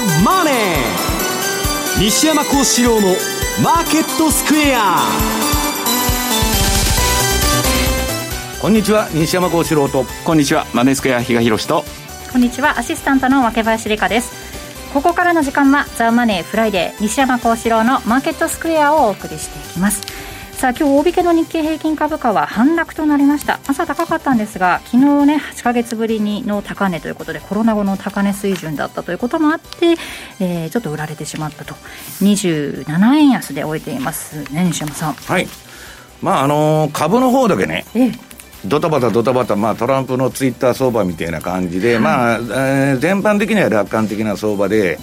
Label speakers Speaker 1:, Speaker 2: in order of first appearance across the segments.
Speaker 1: ザ・マネー」西山孝四郎の「マーケットスクエア」
Speaker 2: こんにちは西山孝四郎と。
Speaker 3: こんにちはマネースクエア比嘉宏と。
Speaker 4: こんにちはアシスタントの若林理香です。ここからの時間はザ・マネーフライデー西山孝四郎のマーケットスクエアをお送りしていきますさあ今日大引けの日経平均株価は反落となりました。朝高かったんですが昨日ね8か月ぶりにの高値ということでコロナ後の高値水準だったということもあって、えー、ちょっと売られてしまったと。27円安で終えていますね西山さん。
Speaker 2: はい。まああのー、株の方だけね、ええ。ドタバタドタバタ、まあ、トランプのツイッター相場みたいな感じで、はい、まあ、えー、全般的には楽観的な相場で、うん、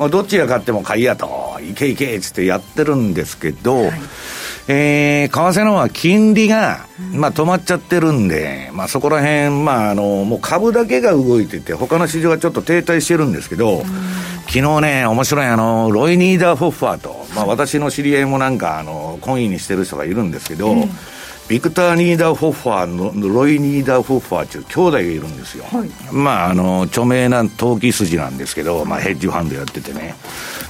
Speaker 2: まあ、どっちが勝っても買いやと、いけいけっつってやってるんですけど、はいえー、為替の方は金利が、まあ、止まっちゃってるんで、まあ、そこら辺、まあ、あの、もう株だけが動いてて、他の市場はちょっと停滞してるんですけど、昨日ね、面白い、あの、ロイ・ニーダー・フォッファーと、まあ、私の知り合いもなんか、あの、懇意にしてる人がいるんですけど、ビクター・ニーダー・フォッファーのロイ・ニーダー・フォッファーという兄弟がいるんですよ、はい、まああの著名な投機筋なんですけど、まあ、ヘッジファンドやっててね。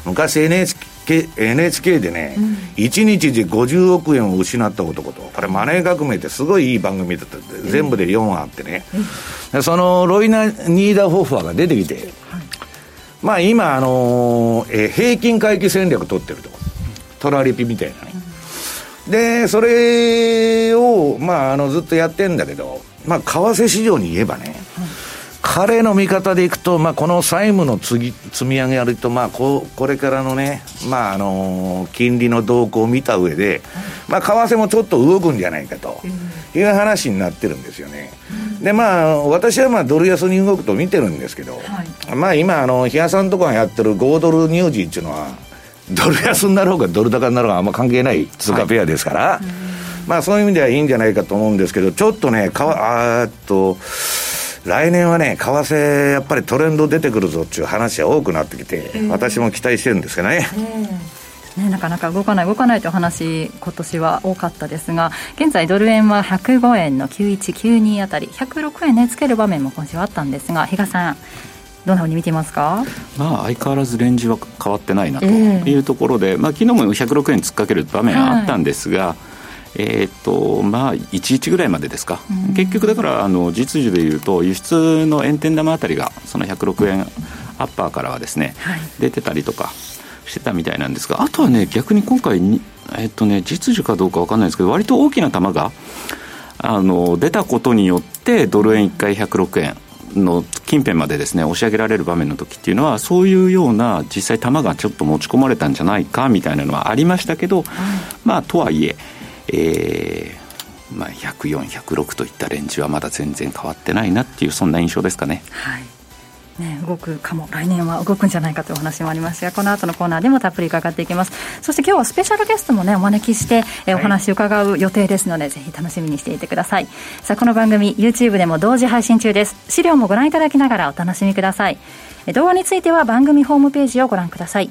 Speaker 2: 昔 NHK NHK でね、うん、1日で50億円を失った男と、これ、マネー革命ってすごいいい番組だった、全部で4話あってね、うん、そのロイナ・ニーダー・ホッファーが出てきて、はい、まあ今、あのー、えー、平均回帰戦略取ってると、トラリピみたいなね。で、それを、まあ、あのずっとやってんだけど、まあ、為替市場に言えばね、彼の見方でいくと、まあ、この債務の積み上げやると、まあ、ここれからのね、まああのー、金利の動向を見た上で、まあ、為替もちょっと動くんじゃないかという話になってるんですよね。で、まあ、私はまあドル安に動くと見てるんですけど、はい、まあ今、あの、比嘉さんとかがやってる5ドル乳児っていうのは、ドル安になろうがドル高になろうがあんま関係ない通貨ペアですから、はい、まあそういう意味ではいいんじゃないかと思うんですけど、ちょっとね、かわ、あっと、来年はね、為替、やっぱりトレンド出てくるぞっていう話が多くなってきて、えー、私も期待してるんですけどね。
Speaker 4: えー、ね、なかなか動かない、動かないという話、今年は多かったですが、現在、ドル円は105円の9192あたり、106円ね、つける場面も今週あったんですが、比嘉さん、どんなふうに見ていますか、
Speaker 3: まあ、相変わらずレンジは変わってないなというところで、えー、まあ昨日も106円突っかける場面はあったんですが、はいえーとまあ、11ぐらいまでですか、うん、結局だからあの実需でいうと輸出の円天玉あたりがその106円アッパーからはですね、はい、出てたりとかしてたみたいなんですがあとはね逆に今回に、えーとね、実需かどうか分かんないですけど割と大きな玉があの出たことによってドル円1回106円の近辺までですね押し上げられる場面の時っていうのはそういうような実際玉がちょっと持ち込まれたんじゃないかみたいなのはありましたけど、まあとはいええーまあ、104、106といったレンジはまだ全然変わってないなっていうそんな印象ですかね。
Speaker 4: はい。ね、動くかも。来年は動くんじゃないかというお話もありますがこの後のコーナーでもたっぷり伺っていきます。そして今日はスペシャルゲストもねお招きして、えお話伺う予定ですので、ぜひ楽しみにしていてください。さあこの番組 YouTube でも同時配信中です。資料もご覧いただきながらお楽しみください。動画については番組ホームページをご覧ください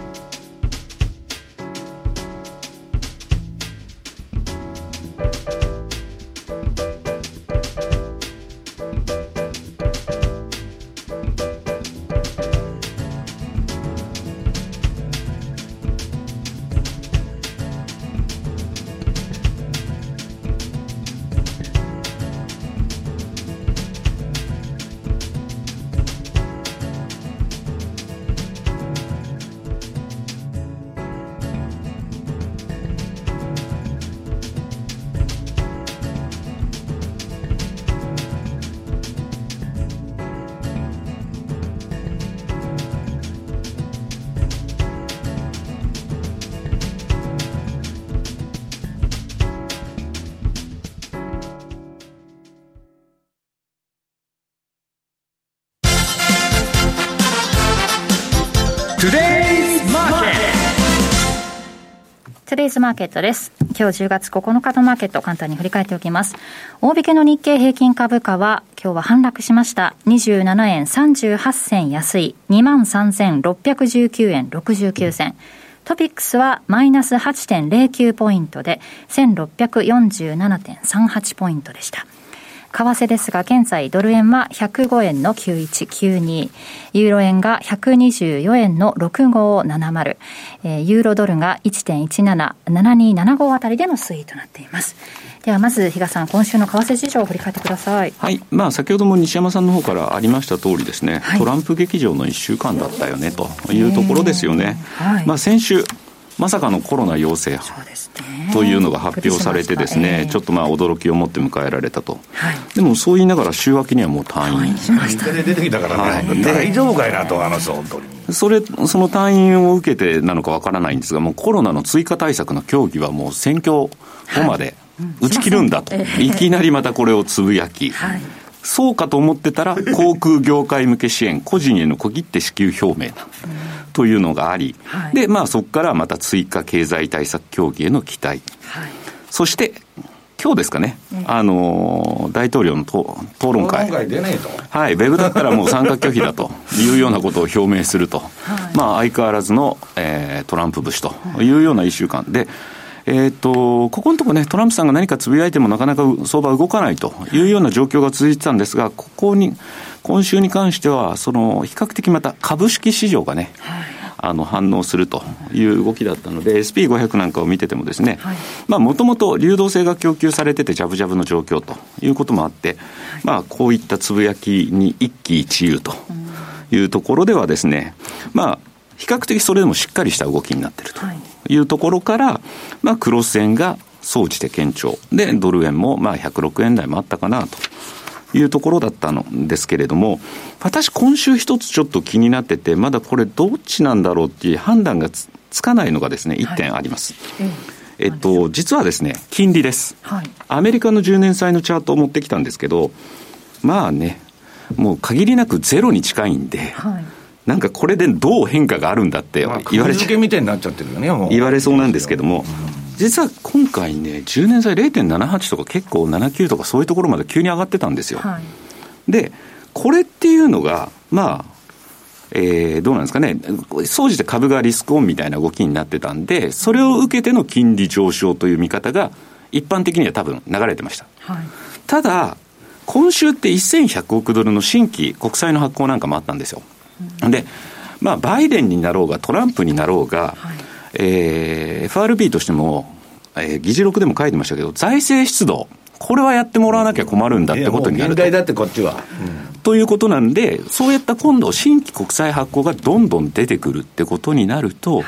Speaker 4: トゥデイズマーケットです。今日10月9日のマーケット、簡単に振り返っておきます。大引けの日経平均株価は、今日は反落しました。27円38銭安い、23,619円69銭。トピックスはマイナス8.09ポイントで、1647.38ポイントでした。為替ですが、現在ドル円は105円の9192、ユーロ円が124円の6570、えー、ユーロドルが1.17、7275あたりでの推移となっています。ではまず、比嘉さん、今週の為替事情を振り返ってください。
Speaker 3: はい。まあ、先ほども西山さんの方からありました通りですね、はい、トランプ劇場の1週間だったよね、というところですよね。はい、まあ、先週、まさかのコロナ陽性というのが発表されてですね、ちょっとまあ驚きを持って迎えられたと、はい、でもそう言いながら週明けにはもう退院。
Speaker 2: しました。出てきたからね、はい、大丈夫かい。なとあの人本当に
Speaker 3: それその退院を受けてなのかわからないんですがもうコロナの追加対策の協議はもう選挙後まで打ち切るんだと、いきなりまたこれをつぶやき、はい。そうかと思ってたら、航空業界向け支援、個人への小切手支給表明な、というのがあり、はい、で、まあそこからまた追加経済対策協議への期待。はい、そして、今日ですかね、あの大統領の討論会、
Speaker 2: はい、ウ
Speaker 3: ェブだったらもう参加拒否だというようなことを表明すると、はい、まあ相変わらずの、えー、トランプ節というような1週間。で、えーと、ここのところね、トランプさんが何かつぶやいてもなかなか相場動かないというような状況が続いてたんですが、ここに、今週に関しては、その比較的また株式市場がね、はい、あの反応するという動きだったので、SP500 なんかを見ててもですね、もともと流動性が供給されてて、じゃぶじゃぶの状況ということもあって、まあ、こういったつぶやきに一喜一憂というところではですね、まあ、比較的それでもしっかりした動きになっていると。はいいうところから、まあ、クロス円が総じて堅調。で、ドル円もまあ106円台もあったかなと。いうところだったのですけれども、私今週一つちょっと気になってて、まだこれどっちなんだろうっていう判断がつつかないのがですね、1点あります。はい、えっと、実はですね、金利です、はい。アメリカの10年債のチャートを持ってきたんですけど、まあね、もう限りなくゼロに近いんで、はいなんかこれでどう変化があるんだって言われ
Speaker 2: ちみたいになっちゃってるよね、
Speaker 3: 言われそうなんですけども、実は今回ね、10年債0.78とか結構79とかそういうところまで急に上がってたんですよ。はい、で、これっていうのが、まあ、えー、どうなんですかね、総じて株がリスクオンみたいな動きになってたんで、それを受けての金利上昇という見方が、一般的には多分流れてました。はい、ただ、今週って1100億ドルの新規国債の発行なんかもあったんですよ。で、まあ、バイデンになろうが、トランプになろうが、はい、えー、FRB としても、えー、議事録でも書いてましたけど、財政出動、これはやってもらわなきゃ困るんだってことになる
Speaker 2: と。だってこっちは、
Speaker 3: うん、ということなんで、そういった今度、新規国債発行がどんどん出てくるってことになると、はい、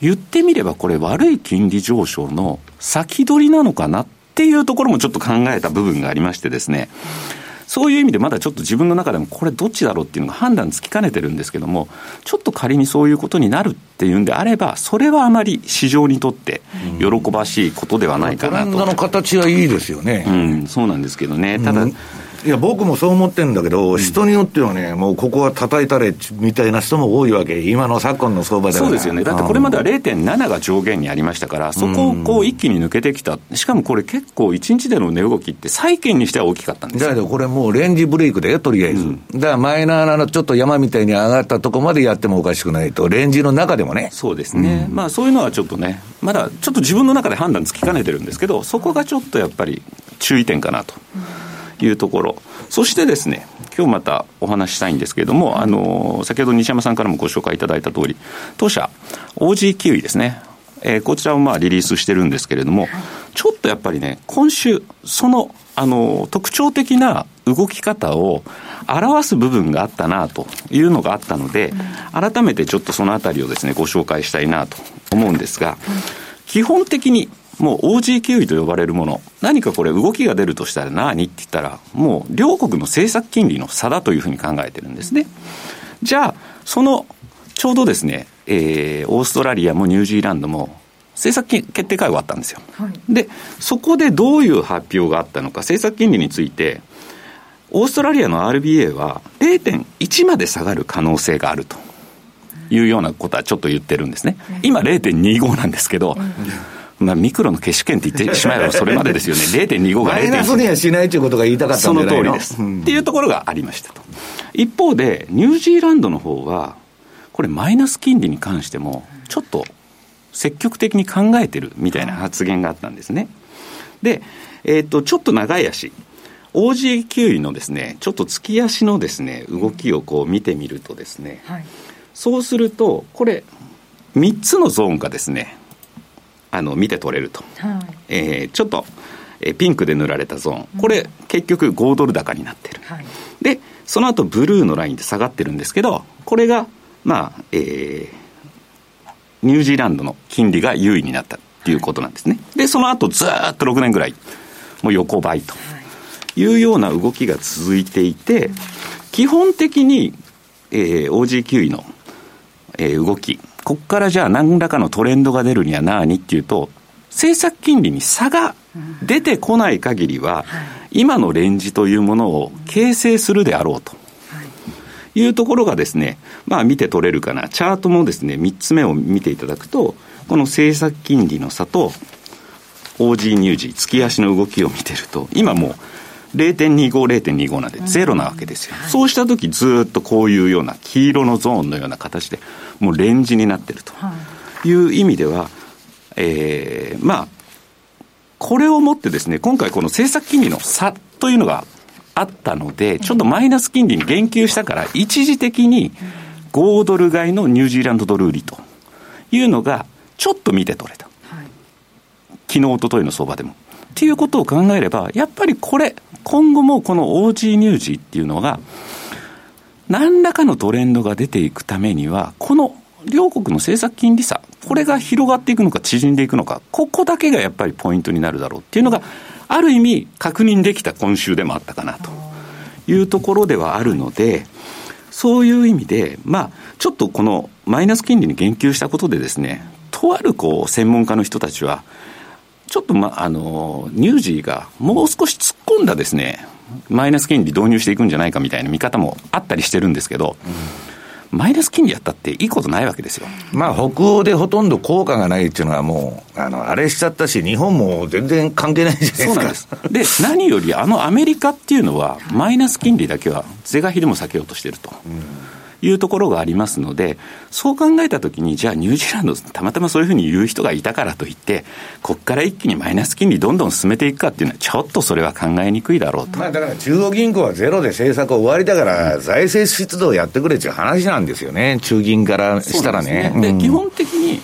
Speaker 3: 言ってみればこれ、悪い金利上昇の先取りなのかなっていうところもちょっと考えた部分がありましてですね。うんそういう意味でまだちょっと自分の中でもこれどっちだろうっていうのが判断つきかねてるんですけども、ちょっと仮にそういうことになるっていうんであれば、それはあまり市場にとって喜ばしいことではないかなと。トレン
Speaker 2: ドの形はいいですよね。
Speaker 3: うん、そうなんですけどね。ただ、うん
Speaker 2: いや、僕もそう思ってるんだけど、人によってはね、もうここは叩いたれみたいな人も多いわけ、今の昨今の相場で
Speaker 3: は、そうですよね、だってこれまでは0.7が上限にありましたから、そこをこう一気に抜けてきた、しかもこれ、結構、1日での値動きって、債券にしては大きかったんです
Speaker 2: だけどこれもうレンジブレイクだよ、とりあえず。うん、だからマイナーなちょっと山みたいに上がったとこまでやってもおかしくないと、レンジの中でもね。
Speaker 3: そうですね、うん、まあそういうのはちょっとね、まだちょっと自分の中で判断つきかねてるんですけど、そこがちょっとやっぱり注意点かなと。いうところ。そしてですね、今日またお話したいんですけれども、あの、先ほど西山さんからもご紹介いただいた通り、当社、OG キウイですね。えー、こちらをまあリリースしてるんですけれども、ちょっとやっぱりね、今週、その、あの、特徴的な動き方を表す部分があったなというのがあったので、改めてちょっとそのあたりをですね、ご紹介したいなと思うんですが、基本的にもう OG キウイと呼ばれるもの、何かこれ動きが出るとしたら何？って言ったら、もう両国の政策金利の差だというふうに考えてるんですね。じゃあ、その、ちょうどですね、えー、オーストラリアもニュージーランドも政策決定会合があったんですよ。はい、で、そこでどういう発表があったのか、政策金利について、オーストラリアの RBA は0.1まで下がる可能性があるというようなことはちょっと言ってるんですね。今0.25なんですけど、まあ、ミクロの消し券って言ってしまえばそれまでですよね。0.25が0.1。マ
Speaker 2: イナスにはしないということが言いたかったんじゃないの？
Speaker 3: その通りです、うん、っていうところがありましたと。一方で、ニュージーランドの方は、これマイナス金利に関しても、ちょっと積極的に考えてるみたいな発言があったんですね。で、えっ、ー、と、ちょっと長い足。OG9 位のですね、ちょっと月足のですね、動きをこう見てみるとですね、はい、そうすると、これ、3つのゾーンがですね、あの見て取れると、はい、えー、ちょっと、えピンクで塗られたゾーン、これ、結局5ドル高になってる、はい、で、その後ブルーのラインで下がってるんですけど、これが、まあ、えー、ニュージーランドの金利が優位になったっていうことなんですね。で、その後ずっと6年ぐらい、もう横ばいと。いうような動きが続いていて、基本的に、えー、OG9 位の、えー、動き、ここからじゃあ何らかのトレンドが出るには何っていうと、政策金利に差が出てこない限りは、今のレンジというものを形成するであろうと。いうところがですね、まあ見て取れるかな。チャートもですね、3つ目を見ていただくと、この政策金利の差と、OG 乳児、月足の動きを見てると、今もう0.25、0.25なんでゼロなわけですよ。うんはい、そうしたときずっとこういうような黄色のゾーンのような形で、もうレンジになってるという意味では、えー、まあ、これをもってですね、今回この政策金利の差というのがあったので、ちょっとマイナス金利に言及したから、一時的に5ドル買いのニュージーランドドル売りというのが、ちょっと見て取れた。昨日、おとといの相場でも。っていうことを考えれば、やっぱりこれ、今後もこの OG ニュージっていうのが、何らかのトレンドが出ていくためには、この両国の政策金利差、これが広がっていくのか縮んでいくのか、ここだけがやっぱりポイントになるだろうっていうのが、ある意味確認できた今週でもあったかなと。いうところではあるので、そういう意味で、まあ、ちょっとこのマイナス金利に言及したことでですね、とあるこう専門家の人たちは、ちょっと、ま、あの、ニュージーがもう少し突っ込んだですね、マイナス金利導入していくんじゃないかみたいな見方もあったりしてるんですけど、うん、マイナス金利やったっていいことないわけですよ。
Speaker 2: まあ、北欧でほとんど効果がないっていうのはもう、あの、あれしちゃったし、日本も全然関係ないじゃないですか。そうなん
Speaker 3: です。で、何よりあのアメリカっていうのは、マイナス金利だけは是が非でも避けようとしてると。うんいうところがありますので、そう考えたときに、じゃあニュージーランド、たまたまそういうふうに言う人がいたからといって、ここから一気にマイナス金利どんどん進めていくかっていうのは、ちょっとそれは考えにくいだろうと。
Speaker 2: まあだから中央銀行はゼロで政策終わりだから、財政出動やってくれっていう話なんですよね、中銀からしたらね。
Speaker 3: で、ねうん、基本的に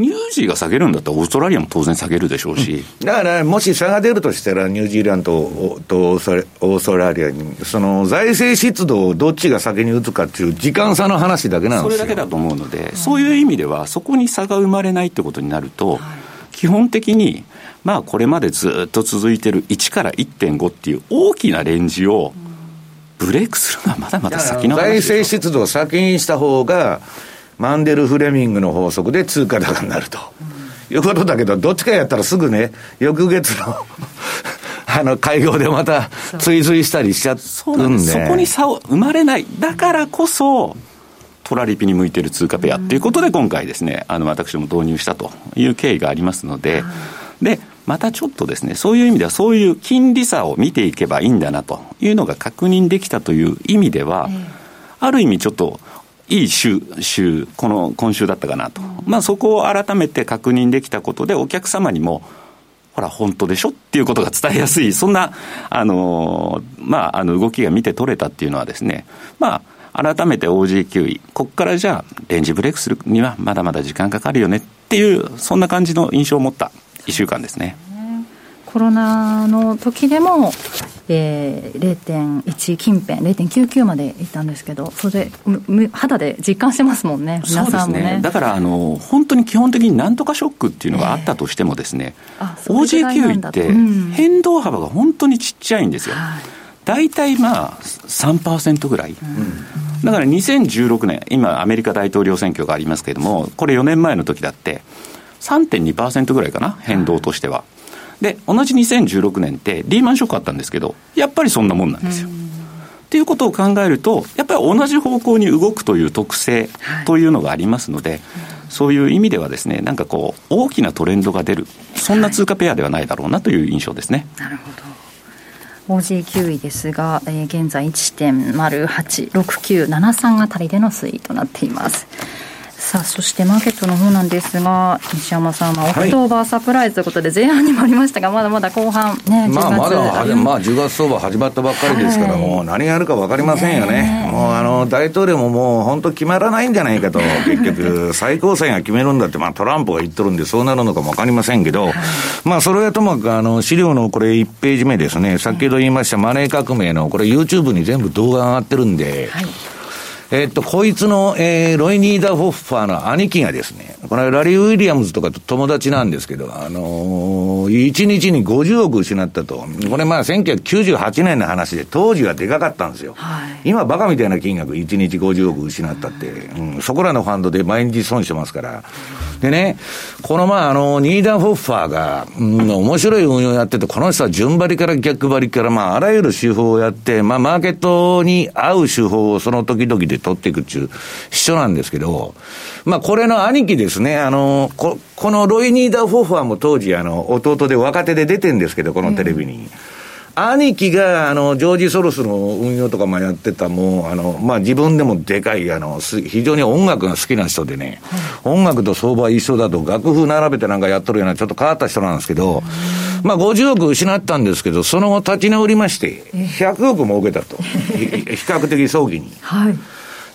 Speaker 3: ニュージーが下げるんだったら、オーストラリアも当然下げるでしょうし、
Speaker 2: うん、だから、もし差が出るとしたら、ニュージーランドとオーストラリアに、その財政出動をどっちが先に打つかっていう時間差の話だけなんですよ。
Speaker 3: それだけだと思うので、そういう意味では、そこに差が生まれないってことになると、基本的に、まあ、これまでずっと続いてる1から1.5っていう大きなレンジをブレイクするのはまだまだ先の話
Speaker 2: 財政出動を先にした方が、マンデル・フレミングの法則で通貨高になると、うん、いうことだけど、どっちかやったらすぐね、翌月の あの会合でまた追随したりしちゃうんで。
Speaker 3: そこに差を生まれない、だからこそ、トラリピに向いてる通貨ペアっていうことで、今回ですね、あの私も導入したという経緯がありますので、で、またちょっとですね、そういう意味では、そういう金利差を見ていけばいいんだなというのが確認できたという意味では、ある意味ちょっといい週、週、この今週だったかなと、まあ、そこを改めて確認できたことで、お客様にも、ほら、本当でしょっていうことが伝えやすい、そんな、あのまあ、あの動きが見て取れたっていうのはですね、まあ、改めて OG9 位、ここからじゃあ、レンジブレイクするにはまだまだ時間かかるよねっていう、そんな感じの印象を持った1週間ですね。
Speaker 4: コロナの時でも、えー、0.1近辺、0.99までいったんですけど、それで肌で実感してますもんね、皆さんもね。
Speaker 3: ねだからあの、本当に基本的になんとかショックっていうのがあったとしてもですね、えー、OJ9 って変動幅が本当にちっちゃいんですよ。大体まあ3%ぐらい。だから2016年、今、アメリカ大統領選挙がありますけれども、これ4年前の時だって、3.2%ぐらいかな、変動としては。で、同じ2016年ってリーマンショックあったんですけど、やっぱりそんなもんなんですよ。っていうことを考えると、やっぱり同じ方向に動くという特性というのがありますので、はい、そういう意味ではですね、なんかこう、大きなトレンドが出る、そんな通貨ペアではないだろうなという印象ですね。
Speaker 4: なるほど。OG9 位ですが、えー、現在1.086973あたりでの推移となっています。さあそしてマーケットの方なんですが西山さんはオクトーバーサプライズということで、前半にもありましたがまだまだ後半ね
Speaker 2: まあまだまあ10月相場始まったばっかりですから、はい、もう何があるか分かりませんよね。もうあの大統領ももう本当決まらないんじゃないかと結局最高裁が決めるんだってまあトランプが言っとるんでそうなるのかも分かりませんけど、はい、まあそれはともかくあの資料のこれ1ページ目ですね。先ほど言いましたマネー革命のこれ YouTube に全部動画が上がってるんで、はいえっと、こいつの、えー、ロイ・ニーダー・ホッファーの兄貴がですね、これラリー・ウィリアムズとかと友達なんですけど、あのー、1日に50億失ったと。これまあ1998年の話で、当時はでかかったんですよ。はい、今バカみたいな金額、1日50億失ったって、うん、そこらのファンドで毎日損してますから。でね、このまあ、の、ニーダー・ホッファーが、うん、面白い運用やってて、この人は順張りから逆張りから、まあ、あらゆる手法をやって、まあ、マーケットに合う手法をその時々で取っていくっていう、一緒なんですけど、まあ、これの兄貴ですね、あの、ここのロイ・ニーダー・フォッファーも当時、あの、弟で若手で出てるんですけど、このテレビに。うん兄貴が、あの、ジョージ・ソロスの運用とかもやってた、もう、あの、まあ、自分でもでかい、あの、非常に音楽が好きな人でね、音楽と相場一緒だと楽譜並べてなんかやっとるような、ちょっと変わった人なんですけど、まあ、50億失ったんですけど、その後立ち直りまして、100億儲けたと。比較的早期に。はい。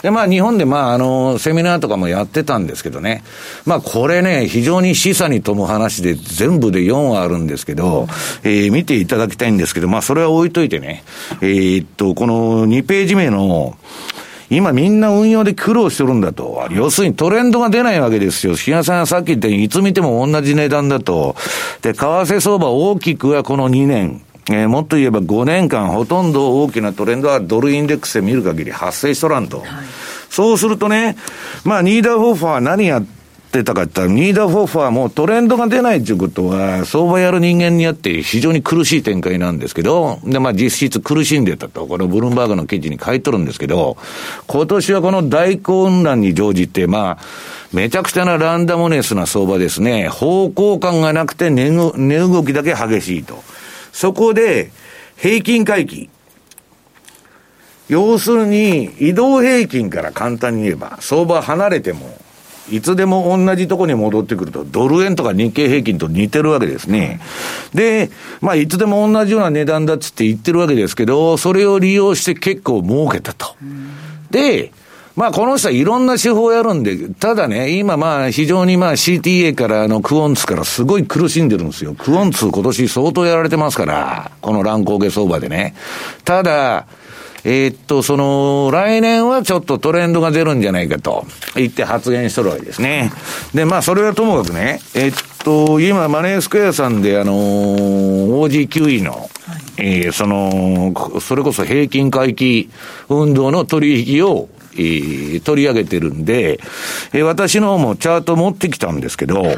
Speaker 2: で、まあ、日本で、まあ、あの、セミナーとかもやってたんですけどね。まあ、これね、非常に示唆に富む話で、全部で4話あるんですけど、えー、見ていただきたいんですけど、まあ、それは置いといてね。えー、っと、この2ページ目の、今みんな運用で苦労してるんだと。要するにトレンドが出ないわけですよ。日嘉さんがさっき言ったように、いつ見ても同じ値段だと。で、為替相場大きくはこの2年。えー、もっと言えば5年間ほとんど大きなトレンドはドルインデックスで見る限り発生しとらんと。はい、そうするとね、まあ、ニーダーフォーファー何やってたかって言ったら、ニーダーフォーファーもトレンドが出ないっていうことは、相場やる人間にあって非常に苦しい展開なんですけど、で、まあ実質苦しんでたと、これブルームバーグの記事に書いとるんですけど、今年はこの大混乱に乗じて、まあ、めちゃくちゃなランダムネスな相場ですね。方向感がなくて値動きだけ激しいと。そこで、平均回帰。要するに、移動平均から簡単に言えば、相場離れても、いつでも同じとこに戻ってくると、ドル円とか日経平均と似てるわけですね。で、まあ、いつでも同じような値段だっつって言ってるわけですけど、それを利用して結構儲けたと。で、まあこの人はいろんな手法をやるんで、ただね、今まあ非常にまあ CTA からあのクオンツからすごい苦しんでるんですよ。クオンツ今年相当やられてますから、この乱高下相場でね。ただ、えー、っと、その、来年はちょっとトレンドが出るんじゃないかと言って発言しとるわけですね。で、まあ、それはともかくね、えー、っと、今、マネースクエアさんで、あのー、OG9 位の、はい、えー、その、それこそ平均回帰運動の取引を、えー、取り上げてるんで、えー、私の方もチャート持ってきたんですけど、はい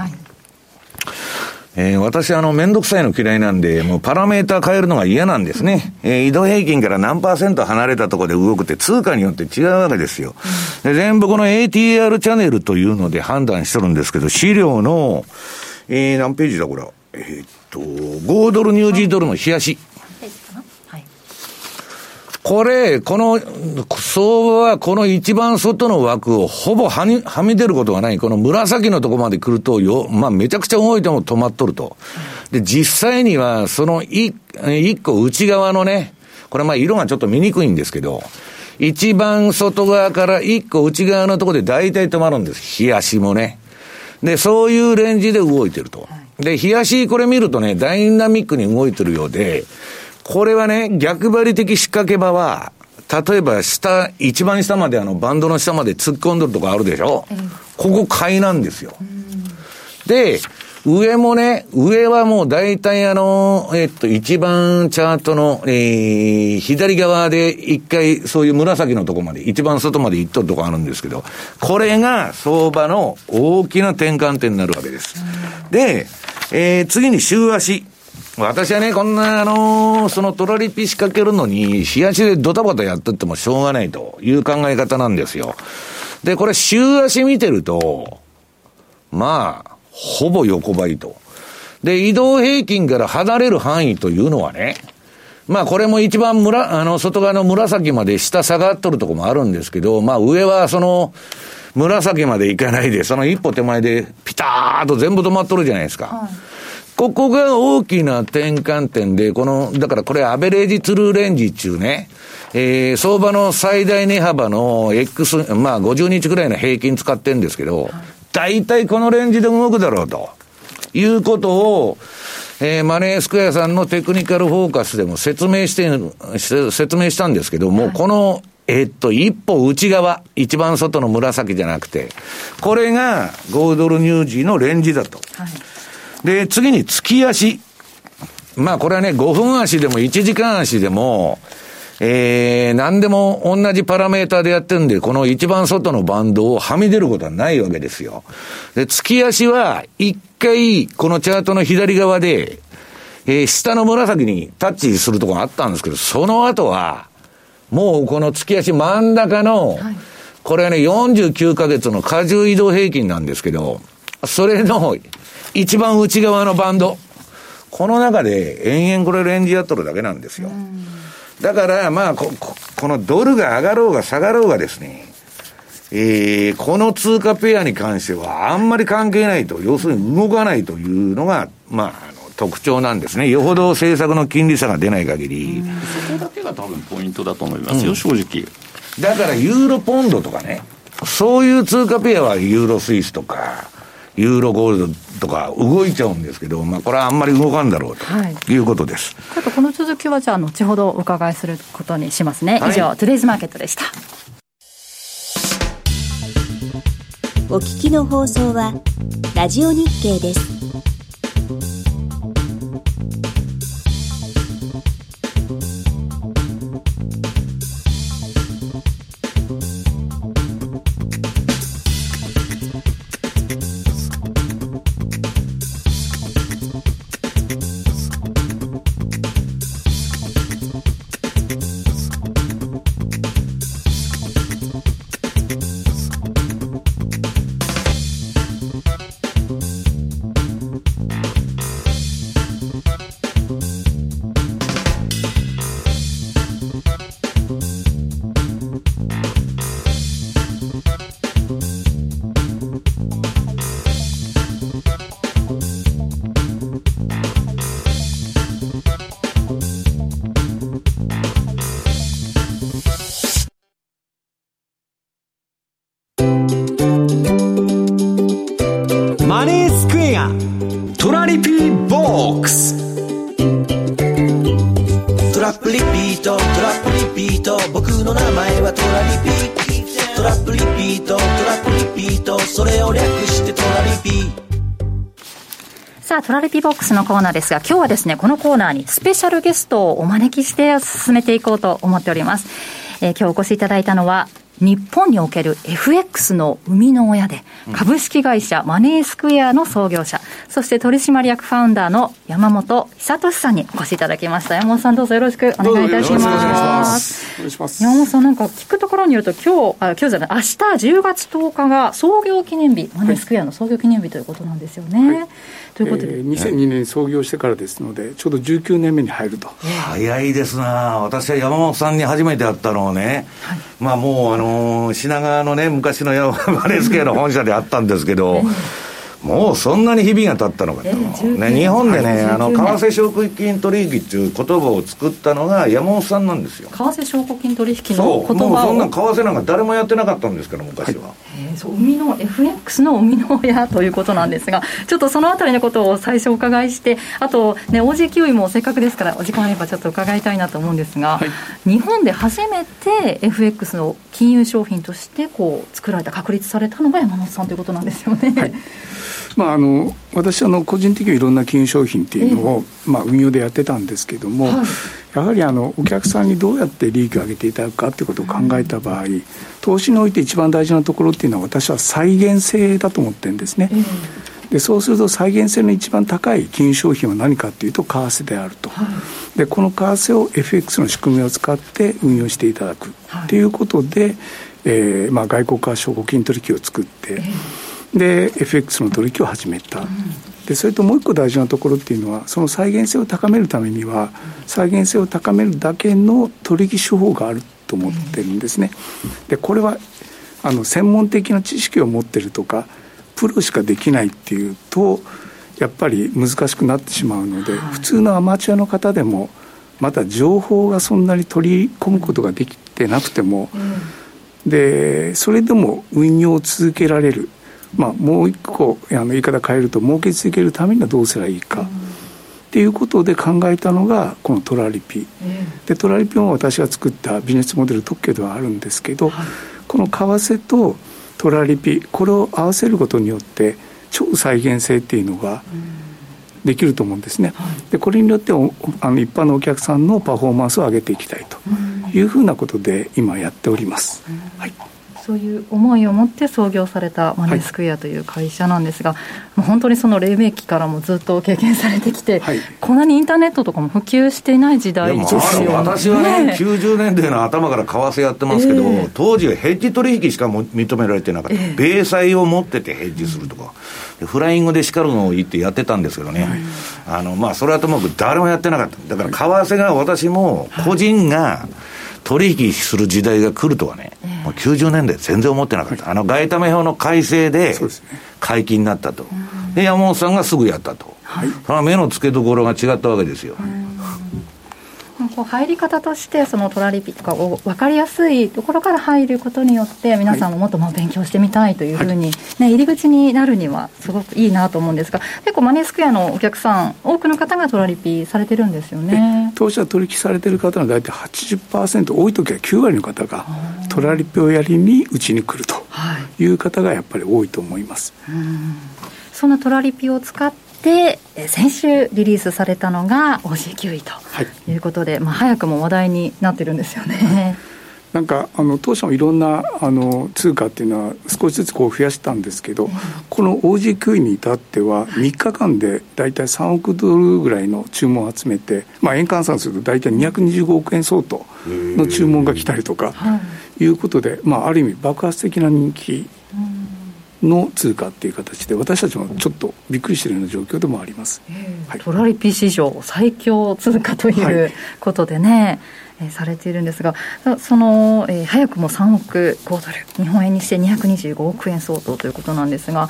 Speaker 2: えー、私、あの、めんどくさいの嫌いなんで、もうパラメータ変えるのが嫌なんですね。えー、移動平均から何パーセント離れたところで動くって通貨によって違うわけですよ。で全部この ATR チャンネルというので判断してるんですけど、資料の、えー、何ページだこれ。えー、っと、5ドル、ニュージードルの冷やし。これ、この、相場はこの一番外の枠をほぼはみはみ出ることがない。この紫のとこまで来ると、よ、まあめちゃくちゃ動いても止まっとると。で、実際には、その一個内側のね、これまあ色がちょっと見にくいんですけど、一番外側から一個内側のところで大体止まるんです。冷やしもね。で、そういうレンジで動いてると。で、冷やしこれ見るとね、ダイナミックに動いてるようで、これはね、逆張り的仕掛け場は、例えば下、一番下まであのバンドの下まで突っ込んでるとこあるでしょ、うん、ここ買いなんですよ。で、上もね、上はもう大体あの、えっと、一番チャートの、えー、左側で一回そういう紫のとこまで、一番外まで行っとるとこあるんですけど、これが相場の大きな転換点になるわけです。で、えー、次に週足。私はね、こんな、あのー、そのトラリピ仕掛けるのに、冷やしでドタバタやってってもしょうがないという考え方なんですよ。で、これ週足見てると、まあ、ほぼ横ばいと。で、移動平均から離れる範囲というのはね、まあこれも一番村、あの、外側の紫まで下下がっとるとこもあるんですけど、まあ上はその、紫まで行かないで、その一歩手前でピターと全部止まっとるじゃないですか。はい、ここが大きな転換点で、この、だからこれアベレージトゥルーレンジっていうね、えー、相場の最大値幅の X、まあ50日ぐらいの平均使ってるんですけど、大体このレンジで動くだろうと。いうことを、えー、マネースクエアさんのテクニカルフォーカスでも説明して、説明したんですけども、はい、この、えっと、一歩内側、一番外の紫じゃなくて、これが5ドルニュージーのレンジだと。はい、で、次に月足。まあこれはね、5分足でも1時間足でも、えー、何でも同じパラメーターでやってるんで、この一番外のバンドをはみ出ることはないわけですよ。で、月足は、一回、このチャートの左側で、えー、下の紫にタッチするところがあったんですけど、その後は、もうこの月足真ん中の、はい、これはね、49ヶ月の荷重移動平均なんですけど、それの一番内側のバンド、この中で延々これレンジやっとるだけなんですよ。だから、まあこ、このドルが上がろうが下がろうがですね、えー、この通貨ペアに関してはあんまり関係ないと、要するに動かないというのが、まあ、あの特徴なんですね。よほど政策の金利差が出ない限り。
Speaker 3: そこだけが多分ポイントだと思いますよ、うん、正直。
Speaker 2: だからユーロポンドとかね、そういう通貨ペアはユーロスイスとか、ユーロゴールドとか動いちゃうんですけど、まあ、これはあんまり動かんだろうということです。
Speaker 4: ちょっとこの続きは、じゃあ、後ほどお伺いすることにしますね。以上、はい、トゥデイズマーケットでした。
Speaker 5: お聞きの放送は、ラジオ日経です。PP Box.
Speaker 4: トラップリピ
Speaker 1: ートトラップリピート僕の名前はトラリピトラップリピートトラップリピートそれを略してトラリピ
Speaker 4: さあ、トラリピボックスのコーナーですが、今日はですね、このコーナーにスペシャルゲストをお招きして進めていこうと思っております。えー、今日お越しいただいたのは、日本における FX の生みの親で、株式会社マネースクエアの創業者、そして取締役ファウンダーの山本久俊さんにお越しいただきました。山本さんどうぞよろしくお願いいたします。お願いします。山本さんなんか聞くところによると今日、あ、今日じゃない、明日10月10日が創業記念日、マネースクエアの創業記念日ということなんですよね。はい
Speaker 6: ということで、えー、2002年創業してからですので、ちょうど19年目に入ると。
Speaker 2: 早いですな、私は山本さんに初めて会ったのをね、はい、まあもう、あのー、品川のね、昔の山マレースケアの本社であったんですけど、もうそんなに日々が経ったのかと、ね、日本でね、あの為替証拠金取引っていう言葉を作ったのが山本さんなんですよ。為
Speaker 4: 替証拠金取引の言葉をもう
Speaker 2: そんな為替なんか誰もやってなかったんですから昔は。はい、
Speaker 4: えー、そう生みの FX の生みの親ということなんですが、ちょっとそのあたりのことを最初お伺いして、あとね OG キウイもせっかくですからお時間あればちょっと伺いたいなと思うんですが、はい、日本で初めて FX の金融商品としてこう作られた確立されたのが山本さんということなんですよね。はい
Speaker 6: まあ、あの私あの個人的にいろんな金融商品っていうのを、えー、まあ、運用でやってたんですけども、はい、やはりあのお客さんにどうやって利益を上げていただくかということを考えた場合、うん、投資において一番大事なところっていうのは私は再現性だと思ってるんですね。えー、でそうすると再現性の一番高い金融商品は何かというと為替であると、はい、でこの為替を FX の仕組みを使って運用していただくということで、えーまあ、外国為替証拠金取引を作って、えーで FX の取引を始めた、でそれともう一個大事なところっていうのはその再現性を高めるためには再現性を高めるだけの取引手法があると思ってるんですね。でこれはあの専門的な知識を持ってるとかプロしかできないっていうとやっぱり難しくなってしまうので、はい、普通のアマチュアの方でもまだ情報がそんなに取り込むことができてなくても、うん、でそれでも運用を続けられる、まあ、もう一個あの言い方変えると儲け続けるためにはどうすればいいか。うん。っていうことで考えたのがこのトラリピ、でトラリピも私が作ったビジネスモデル特許ではあるんですけど、はい、この為替とトラリピこれを合わせることによって超再現性っていうのができると思うんですね。でこれによってあの一般のお客さんのパフォーマンスを上げていきたいというふうなことで今やっております。はい
Speaker 4: そういう思いを持って創業されたマネースクエアという会社なんですが、はい、もう本当にその黎明期からもずっと経験されてきて、はい、こんなにインターネットとかも普及していない時代ですよ、ね、
Speaker 2: 私はね、90年代の頭から為替やってますけど、えー、当時はヘッジ取引しかも認められてなかった、えー、米債を持っててヘッジするとか、フライングで叱るのを言ってやってたんですけどね、はい、あのまあ、それはともかく誰もやってなかった、だから為替が私も個人が取引する時代が来るとはね、もう90年代全然思ってなかった。あの外為表の改正で解禁になったと。で、山本さんがすぐやったと。はい、その目の付けどころが違ったわけですよ。
Speaker 4: こう入り方としてそのトラリピとかを分かりやすいところから入ることによって皆さんももっとも勉強してみたいというふうに、ね、入り口になるにはすごくいいなと思うんですが結構マネースクエアのお客さん多くの方がトラリピされてるんですよね。
Speaker 6: 当社取引されてる方の大体80%多い時は9割の方がトラリピをやりにうちに来るとい。う方がやっぱり多いと思います。
Speaker 4: そんなトラリピを使っで先週リリースされたのが OG9 位とい。うことで、はい、まあ、早くも話題になってるんですよね。
Speaker 6: なんかあの当社もいろんなあの通貨っていうのは少しずつこう増やしたんですけど、この OG9 位に至っては3日間で大体3億ドルぐらいの注文を集めて、まあ、円換算すると大体225億円相当の注文が来たりとかいうことで、まあ、ある意味爆発的な人気の通貨っていう形で私たちもちょっとびっくりしているような状況でもあります、
Speaker 4: はい、トラリピ史上最強通貨ということでね、はい、えー、されているんですがその、えー、早くも3億5ドル日本円にして225億円相当ということなんですが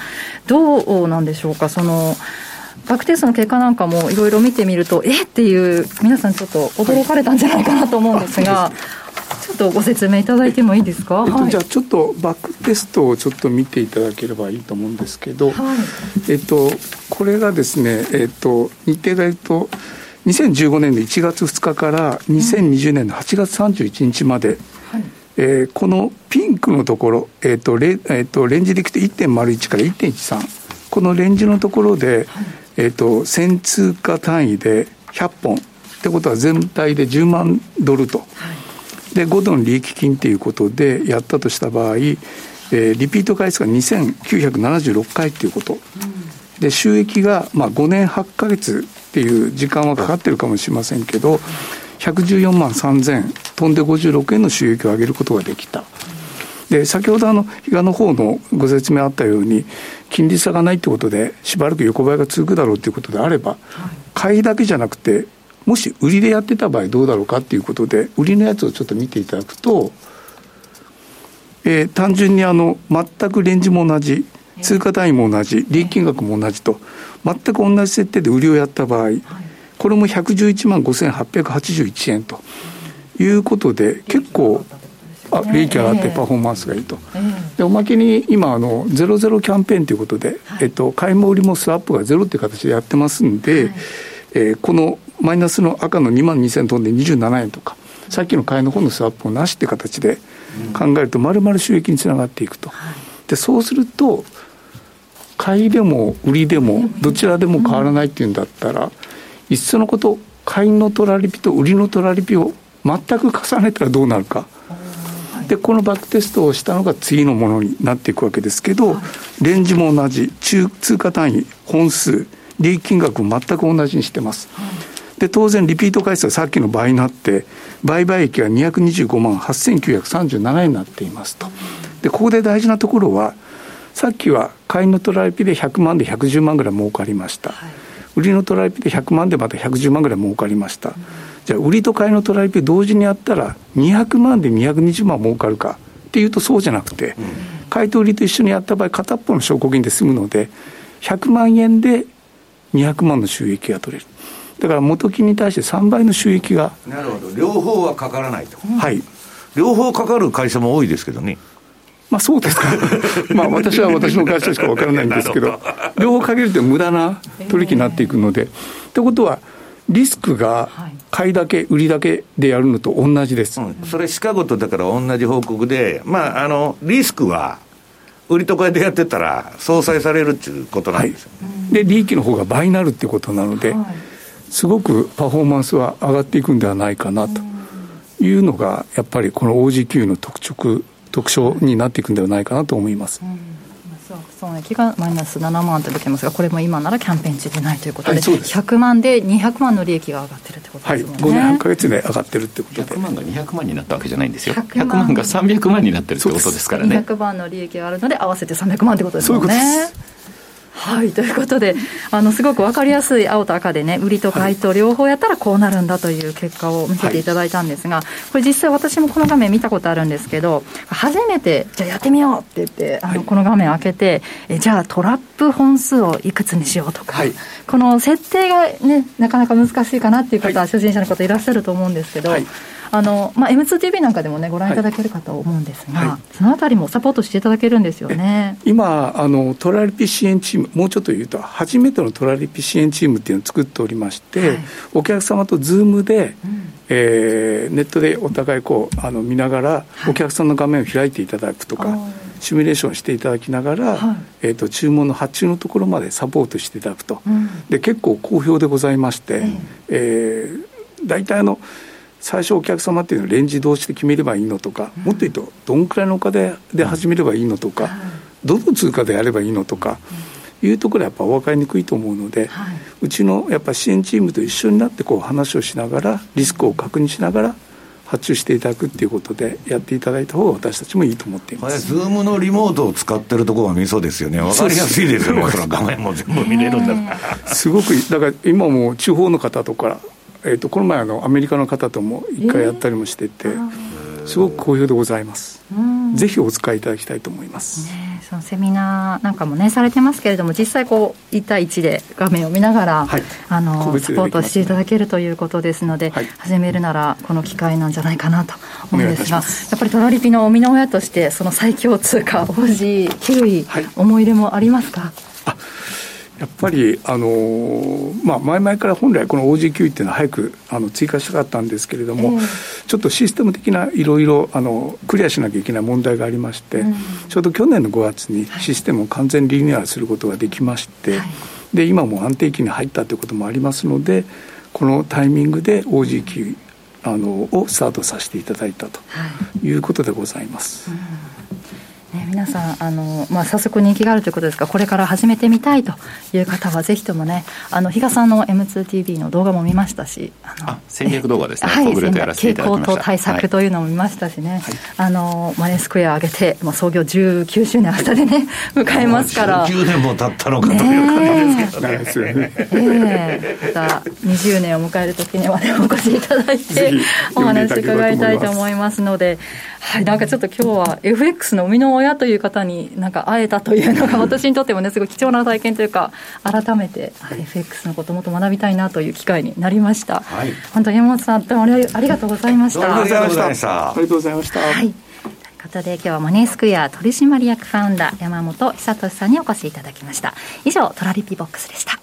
Speaker 4: どうなんでしょうか？そのバックテストの結果なんかもいろいろ見てみるとえっていう皆さんちょっと驚かれたんじゃないかなと思うんですが、ちょっとご説明いただいてもいいですか、
Speaker 6: えっと、じゃあちょっとバックテストをちょっと見ていただければいいと思うんですけど、はい、えっと、これがですね、えっと、日程でと2015年の1月2日から2020年の8月31日まで、はい、えー、このピンクのところ、えっとレえっと、レンジでいくと1.01から1.13このレンジのところで、はい、えっと、1000通貨単位で100本。ってことは全体で10万ドルと。はいで5度の利益金ということでやったとした場合、えー、リピート回数が2976回ということ、うん、で収益がまあ5年8か月っていう時間はかかってるかもしれませんけど114万3000飛んで56円の収益を上げることができた。で先ほどあの比嘉の方のご説明あったように金利差がないってことでしばらく横ばいが続くだろうということであれば、買いだけじゃなくてもし売りでやってた場合どうだろうかっていうことで売りのやつをちょっと見ていただくと、えー、単純にあの全くレンジも同じ通貨単位も同じ利益金額も同じと全く同じ設定で売りをやった場合これも111万5881円ということで結構あ利益が上がってパフォーマンスがいいと、でおまけに今あのゼロゼロキャンペーンということで、えっと、買いも売りもスワップがゼロっていう形でやってますんで、えー、このマイナスの赤の2万2000トンで27円とか、さっきの買いの方のスワップをなしって形で考えると、まるまる収益につながっていくと。で、そうすると、買いでも売りでも、どちらでも変わらないっていうんだったら、いっそのこと、買いのトラリピと売りのトラリピを全く重ねたらどうなるか。でこのバックテストをしたのが次のものになっていくわけですけど、レンジも同じ。中通貨単位本数利益金額も全く同じにしてます、で当然リピート回数はさっきの倍になって売買益は225万8937円になっていますと。でここで大事なところはさっきは買いのトラリピで100万で110万ぐらい儲かりました、はい、売りのトラリピで100万でまた110万ぐらい儲かりました、うん、じゃあ売りと買いのトラリピ同時にやったら200万で220万儲かるか。っていうとそうじゃなくて、うん、買いと売りと一緒にやった場合片っぽの証拠金で済むので100万円で200万の収益が取れるだから元金に対して3倍の収益が
Speaker 2: なるほど。両方はかからないと、
Speaker 6: はい。
Speaker 2: 両方かかる会社も多いですけどね。
Speaker 6: まあそうですか。まあ私は私の会社しか分からないんですけど両方かけると無駄な取引になっていくので、ってことはリスクが買いだけ、売りだけでやるのと同じです、う
Speaker 2: ん、それ、シカゴとだから同じ報告で、まあ、あのリスクは売りとかでやってたら、相殺されるっていうことなんですよ、
Speaker 6: はい、で利益の方が倍になるっていうことなので、はい、すごくパフォーマンスは上がっていくんではないかなというのが、やっぱりこの OG9 の特徴特徴になっていくんではないかなと思います。うん
Speaker 4: 損益がマイナス7万と出てますが、これも今ならキャンペーン中でないということで、はい、で100万で200万の利益が上がってるってことですね。はい、5
Speaker 6: 年半か月で上がってるってことで。
Speaker 3: 100万が200万になったわけじゃないんですよ。100万 ,100 万が300万になってるってことですからね。
Speaker 4: 200万の利益があるので、合わせて300万ってことですもんね。そういうことです。はいということで、あのすごく分かりやすい青と赤でね、売りと買いと両方やったらこうなるんだという結果を見せていただいたんですが、これ、実際、私もこの画面見たことあるんですけど、初めて、じゃあやってみようって言って、あのこの画面開けて、えじゃあトラップ本数をいくつにしようとか、はい、この設定がね、なかなか難しいかなっていう方は、初心者の方いらっしゃると思うんですけど、はいあの、まあ、M2TV なんかでもね、ご覧いただけるかと思うんですが、はい、そのあたりもサポートしていただけるんですよね。
Speaker 6: 今あの、トラリピ支援チーム、もうちょっと言うと、初めてのトラリピ支援チームっていうのを作っておりまして、はい、お客様と Zoom で、うん、えー、ネットでお互いこうあの見ながら、お客さんの画面を開いていただくとか、シミュレーションしていただきながら、はい、えーと、注文の発注のところまでサポートしていただくと、うん、で結構好評でございまして、えー、えー、大体あの、最初お客様っていうのはレンジ同士で決めればいいのとか、もっと言うとどんくらいのお金で始めればいいのとか、どの通貨でやればいいのとか、いうところはやっぱ分かりにくいと思うので、はい、うちのやっぱ支援チームと一緒になってこう話をしながらリスクを確認しながら発注していただくっていうことでやっていただいた方が私たちもいいと思っています。
Speaker 2: ズームのリモートを使ってるところがミソですよね。分かりやすいですよね。画面も全部見れるんだから。
Speaker 6: すごくだから今も地方の方とかえーと、この前あのアメリカの方とも一回やったりもしてて、えー、すごく好評でございます、ぜひお使いいただきたいと思います、
Speaker 4: ね、そのセミナーなんかもねされてますけれども実際こう1対1で画面を見ながら、はい、あのサポートしていただけるということですので、はい、始めるならこの機会なんじゃないかなと思うんですがやっぱりトラリピの生みの親としてその最強通貨 OG9 位、はい、思い入れもありますか？
Speaker 6: やっぱり、あのまあ、前々から本来、この OG9 っていうのは早くあの追加したかったんですけれども、えー、ちょっとシステム的ないろいろあのクリアしなきゃいけない問題がありまして、うん、ちょうど去年の5月にシステムを完全リニューアルすることができまして、はい、で今も安定期に入ったということもありますので、このタイミングで OG9 あのをスタートさせていただいたとい。うことでございます。はいうん
Speaker 4: ね、皆さんあの、まあ、早速人気があるということですがこれから始めてみたいという方はぜひともねあの比嘉さんの M2TV の動画も見ましたし
Speaker 3: あの戦略動画ですね、
Speaker 4: はい、傾向と対策というのも見ましたしね、はい、あのマネースクエア上げて、まあ、創業19周年明日でね 迎えますから。
Speaker 2: 19年も経ったのかという感じですけどね。
Speaker 4: ねまた20年を迎える時にはねお越しいただいてお話伺いたいと思いますのではいなんかちょっと今日は FX の生みの親という方になんか会えたというのが私にとってもねすごい貴重な体験というか改めて FX のこともっと学びたいなという機会になりました、はい、本当山本さんどうもありがとうございました。
Speaker 2: ありがとうございました。
Speaker 6: ありがとうございました。
Speaker 4: はい。ということで今日はマネースクエア取締役ファウンダー山本久俊さんにお越しいただきました。以上トラリピボックスでした。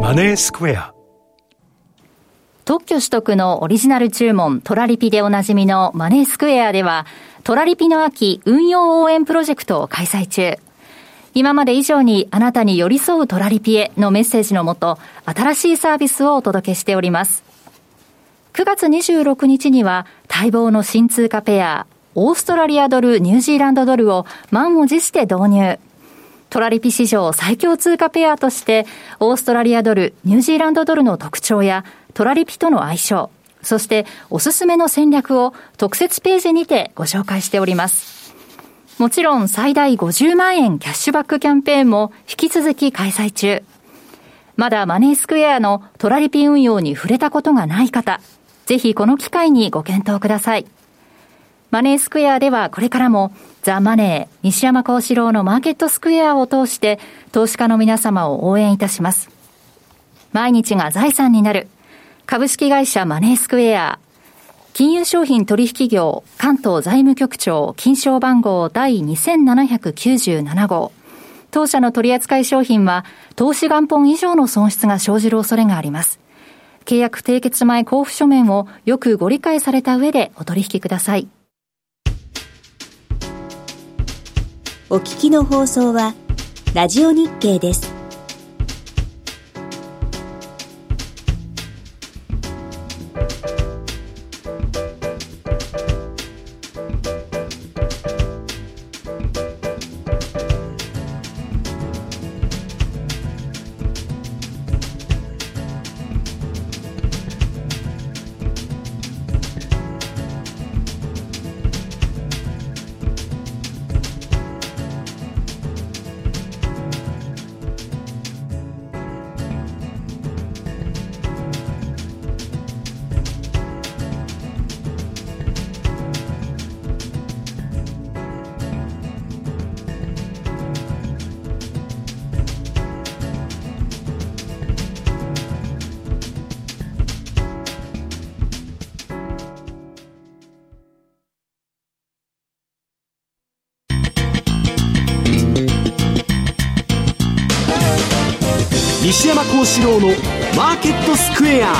Speaker 1: マネースクエア
Speaker 4: 特許取得のオリジナル注文トラリピでおなじみのマネースクエアでは、トラリピの秋運用応援プロジェクトを開催中。今まで以上にあなたに寄り添うトラリピへのメッセージのもと、新しいサービスをお届けしております。9月26日には待望の新通貨ペア、オーストラリアドル、ニュージーランドドルを満を持して導入。トラリピ史上最強通貨ペアとして、オーストラリアドル、ニュージーランドドルの特徴やトラリピとの相性、そしておすすめの戦略を特設ページにてご紹介しております。もちろん最大50万円キャッシュバックキャンペーンも引き続き開催中。まだマネースクエアのトラリピ運用に触れたことがない方、ぜひこの機会にご検討ください。マネースクエアではこれからもザ・マネー、西山幸四郎のマーケットスクエアを通して投資家の皆様を応援いたします。毎日が財産になる株式会社マネースクエア金融商品取引業関東財務局長金賞番号第2797号当社の取扱い商品は投資元本以上の損失が生じる恐れがあります。契約締結前交付書面をよくご理解された上でお取引ください。
Speaker 5: お聞きの放送は、ラジオ日経です。
Speaker 1: 幸四郎のマーケットスクエア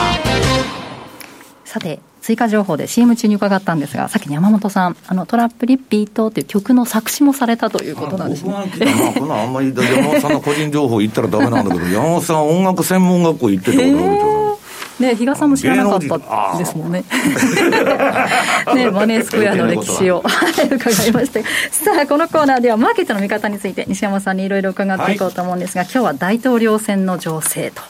Speaker 4: さて追加情報で CM 中に伺ったんですが、さっき山本さん、あのトラップリッピートっていう曲の作詞もされたということなんですね。
Speaker 2: 僕はあんまり山本さんの個人情報言ったらだめなんだけど、山本さん音楽専門学校行ってたことあるじゃない。
Speaker 4: ね、比嘉さんも知らなかったですもんね。ね、マネースクエアの歴史を 伺いまして。さあ、このコーナーではマーケットの見方について西山さんにいろいろ伺っていこうと思うんですが、はい、今日は大統領選の情勢と。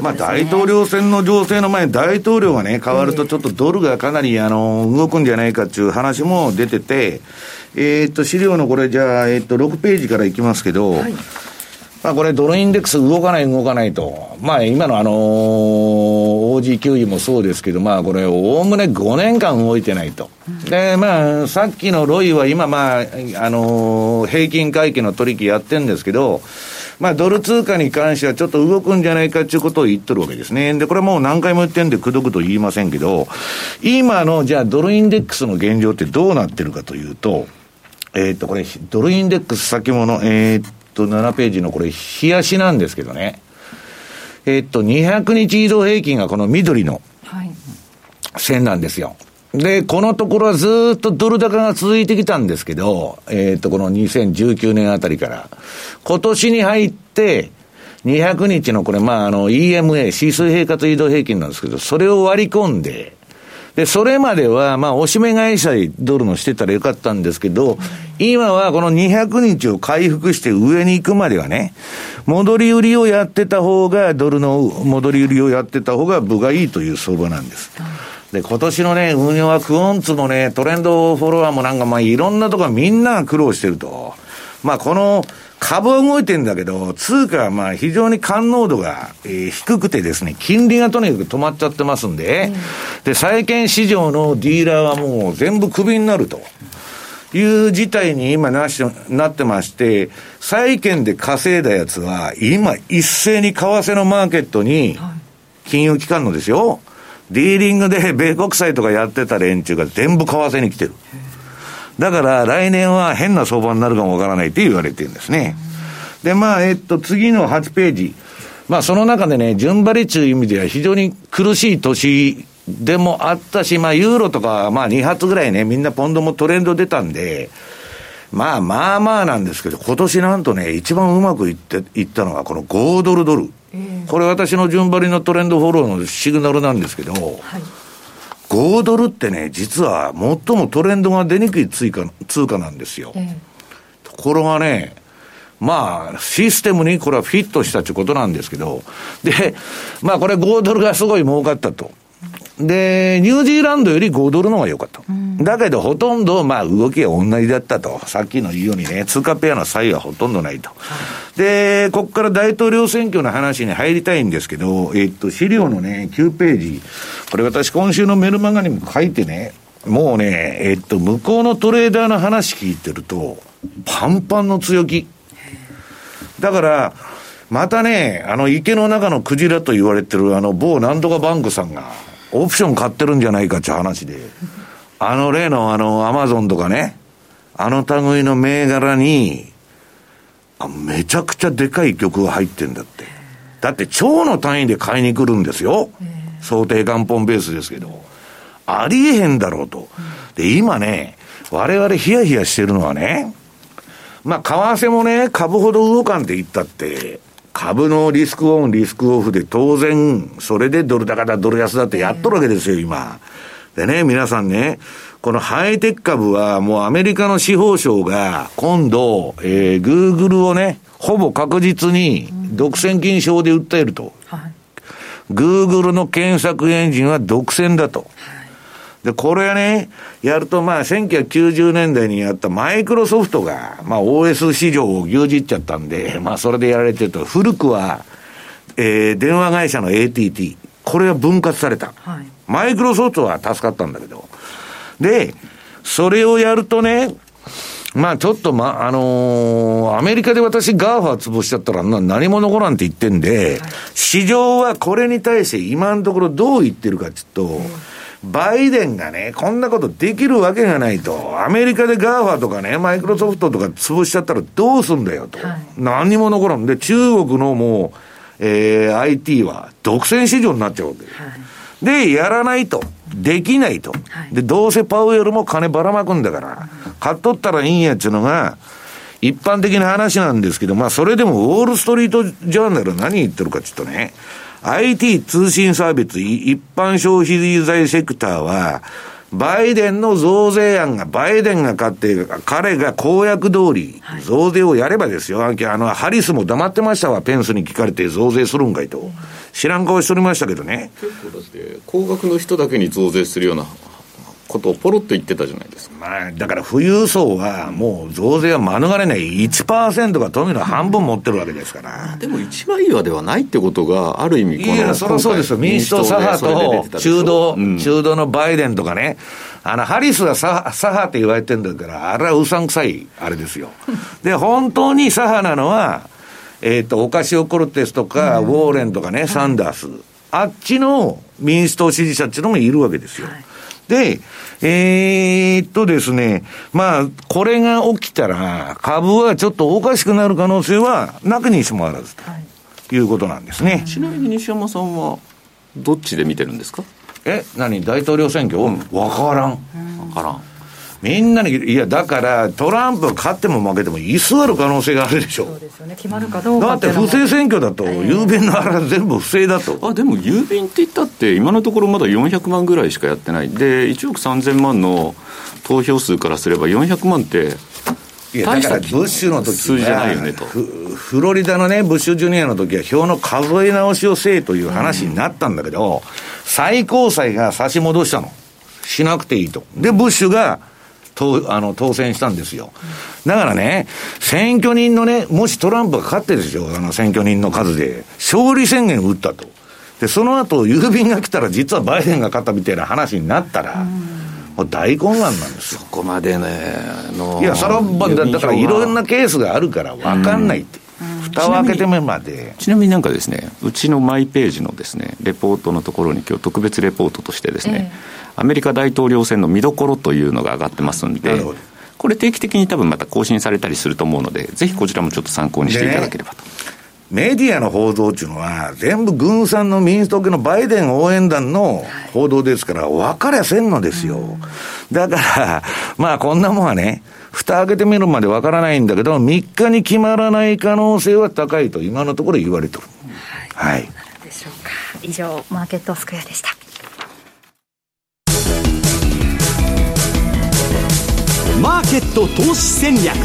Speaker 2: まあ、大統領選の情勢の前に大統領がね、変わるとちょっとドルがかなり、あの、動くんじゃないかっていう話も出てて、えっと、資料のこれじゃあ、えっと、6ページからいきますけど、はいまあこれドルインデックス動かない動かないと。まあ今のあのー、OG 給油もそうですけど、まあこれおおむね5年間動いてないと。で、まあさっきのロイは今まあ、あのー、平均回帰の取引やってんですけど、まあドル通貨に関してはちょっと動くんじゃないかっていうことを言ってるわけですね。で、これもう何回も言ってんでくどくと言いませんけど、今のじゃあドルインデックスの現状ってどうなってるかというと、えっ、ー、と、これ、ドルインデックス先物、えっ、ー、と、7ページのこれ、冷やしなんですけどね。えっと、200日移動平均がこの緑の線なんですよ。で、このところはずっとドル高が続いてきたんですけど、えっと、この2019年あたりから。今年に入って、200日のこれ、まあ、あの、EMA、指数平滑移動平均なんですけど、それを割り込んで、で、それまでは、まあ、おしめ買いさえドルのしてたらよかったんですけど、今はこの200日を回復して上に行くまではね、戻り売りをやってた方が、ドルの戻り売りをやってた方が部がいいという相場なんです。で、今年のね、運用はクオンツもね、トレンドフォロワーもなんかまあいろんなところみんな苦労してると。まあこの、株は動いてんだけど、通貨はまあ非常に感濃度が、えー、低くてですね、金利がとにかく止まっちゃってますんで、うん、で、債券市場のディーラーはもう全部クビになると。いう事態に今なし、なってまして、債券で稼いだやつは、今一斉に為替のマーケットに、金融機関のですよ、ディーリングで米国債とかやってた連中が全部為替に来てる。だから来年は変な相場になるかもわからないって言われてるんですね。で、まあ、えっと、次の8ページ。まあ、その中でね、順張りという意味では非常に苦しい年でもあったし、まあ、ユーロとか、まあ、2発ぐらいね、みんなポンドもトレンド出たんで、まあまあまあなんですけど、今年なんとね、一番うまくいって、いったのがこの5ドルドル。これ私の順張りのトレンドフォローのシグナルなんですけど、はい5ドルってね、実は最もトレンドが出にくい通貨通貨なんですよ。ところがね、まあ、システムにこれはフィットしたってことなんですけど、で、まあこれ5ドルがすごい儲かったと。で、ニュージーランドより5ドルの方が良かった。うん、だけど、ほとんど、まあ、動きは同じだったと。さっきの言うようにね、通貨ペアの差異はほとんどないと。はい、で、ここから大統領選挙の話に入りたいんですけど、えっと、資料のね、9ページ。これ私今週のメルマガにも書いてね、もうね、えっと、向こうのトレーダーの話聞いてると、パンパンの強気。だから、またね、あの池の中のクジラと言われてるあの某なんとかバンクさんが、オプション買ってるんじゃないかっていう話で、あの例のあのアマゾンとかね、あの類の銘柄に、あめちゃくちゃでかい曲が入ってんだって。だって超の単位で買いに来るんですよ。想定元本ベースですけど。ありえへんだろうと。で、今ね、我々ヒヤヒヤしてるのはね、まあ、為替もね、株ほど動かんって言ったって、株のリスクオン、リスクオフで当然、それでドル高だ、ドル安だってやっとるわけですよ、今。でね、皆さんね、このハイテク株はもうアメリカの司法省が今度、えー、グーグルをね、ほぼ確実に独占禁止法で訴えると。グーグルの検索エンジンは独占だと。はいで、これはね、やるとまあ1990年代にやったマイクロソフトが、まあ OS 市場を牛耳っちゃったんで、まあそれでやられてると、古くは、えー、電話会社の AT&T、これは分割された。はい、マイクロソフトは助かったんだけど。で、それをやるとね、まあちょっとま、あのー、アメリカで私 GAFA 潰しちゃったら何も残らんって言ってんで、はい、市場はこれに対して今のところどう言ってるかっていうと、うんバイデンがね、こんなことできるわけがないと。アメリカで GAFA とかね、マイクロソフトとか潰しちゃったらどうすんだよと。はい、何にも残らん。で、中国のもう、えー、IT は独占市場になっちゃうわけ。はい、で、やらないと。できないと。はい、で、どうせパウエルも金ばらまくんだから、買っとったらいいんやっちゅうのが、一般的な話なんですけど、まあ、それでもウォールストリートジャーナル何言ってるかちょっとね、IT 通信サービス一般消費財セクターは、バイデンの増税案が、バイデンが勝って、彼が公約通り、増税をやればですよ、あの、ハリスも黙ってましたわ、ペンスに聞かれて増税するんかいと。知らん顔しておりましたけどね。
Speaker 3: 結構だって、高額の人だけに増税するようなことをポロッと言ってたじゃないですか。
Speaker 2: まあ、だから富裕層はもう増税は免れない1%が富の半分持ってるわけですから。
Speaker 3: でも一枚岩ではないってことが、ある意味
Speaker 2: この、いや、そりゃそうですよ。民主党左派と中道、うん、中道のバイデンとかね、あの、ハリスが左左派って言われてるんだから、あれはうさんくさい、あれですよ。で、本当に左派なのは、えっ、ー、と、オカシオ・コルテスとか、ウォーレンとかね、サンダース。あっちの民主党支持者っていうのもいるわけですよ。はいで、えー、っとですね、まあ、これが起きたら、株はちょっとおかしくなる可能性はなくにしもあらずということなんですね。
Speaker 3: ちなみに西山さんは、どっちで見てるんですか？
Speaker 2: え、何？大統領選挙、うん、分からん。
Speaker 3: 分からん。
Speaker 2: みんなに、いや、だから、トランプ勝っても負けても居座る可能性があるでしょ。
Speaker 4: そうですよね。決まるかどうか
Speaker 2: だって不正選挙だと、郵便のあれ全部不正だと。
Speaker 3: あ、でも郵便って言ったって、今のところまだ400万ぐらいしかやってない。で、1億3000万の投票数からすれば400万って、
Speaker 2: いや、だからブッシュの時
Speaker 3: 数字じゃないよねと
Speaker 2: フロリダのね、ブッシュジュニアの時は票の数え直しをせえという話になったんだけど、最高裁が差し戻したの。しなくていいと。で、ブッシュが、当あの当選したんですよ。だからね、選挙人のね、もしトランプが勝ってですよ、あの選挙人の数で、勝利宣言を打ったと。で、その後、郵便が来たら、実はバイデンが勝ったみたいな話になったら、もう大混乱なんですよ。
Speaker 3: そこまでね、
Speaker 2: いや、それは、だからいろんなケースがあるから分かんないって。蓋を開けてみまで。
Speaker 3: ちなみになんかですねうちのマイページのですねレポートのところに今日特別レポートとしてですね、えー、アメリカ大統領選の見どころというのが上がってますんでこれ定期的に多分また更新されたりすると思うのでぜひこちらもちょっと参考にしていただければと。
Speaker 2: メディアの報道っていうのは、全部軍産の民主党系のバイデン応援団の報道ですから、分かりゃせんのですよ。だから、まあこんなもんはね、蓋開けてみるまでわからないんだけど、3日に決まらない可能性は高いと今のところ言われてる。はい。はい、
Speaker 4: でしょうか。以上、マーケットスクエアでした。
Speaker 1: マーケット投資戦略